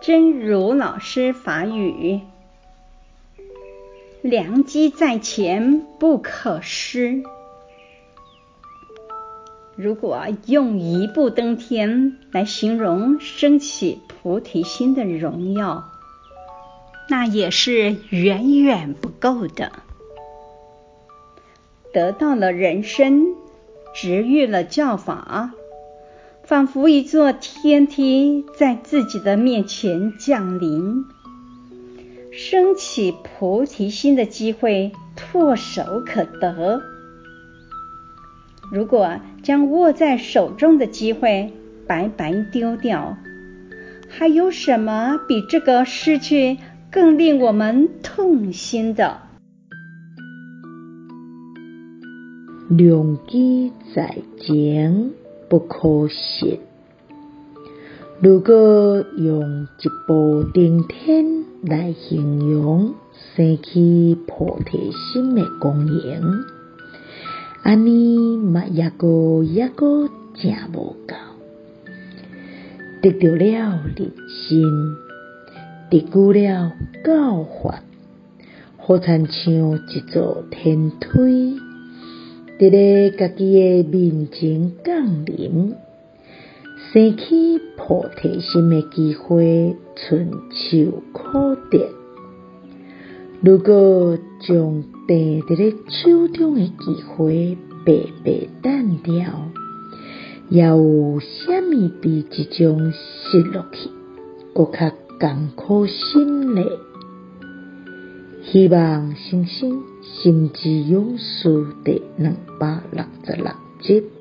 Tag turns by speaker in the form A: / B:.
A: 真如老师法语：良机在前不可失。如果用一步登天来形容升起菩提心的荣耀，那也是远远不够的。得到了人身，值遇了教法。仿佛一座天梯在自己的面前降临，升起菩提心的机会唾手可得。如果将握在手中的机会白白丢掉，还有什么比这个失去更令我们痛心的？
B: 良机在前。不可失。如果用一步登天来形容升起菩提心的功能，安尼嘛犹阁犹阁真无够。得到了人身，得具了教法，好亲像一座天梯。伫咧家己的面前降临，升起菩提心的机会伸手可得。如果将握伫咧手中的机会白白耽掉，犹有啥物比这种失落去，阁较艰苦心呢？希望星星心之勇士第两百六十六集。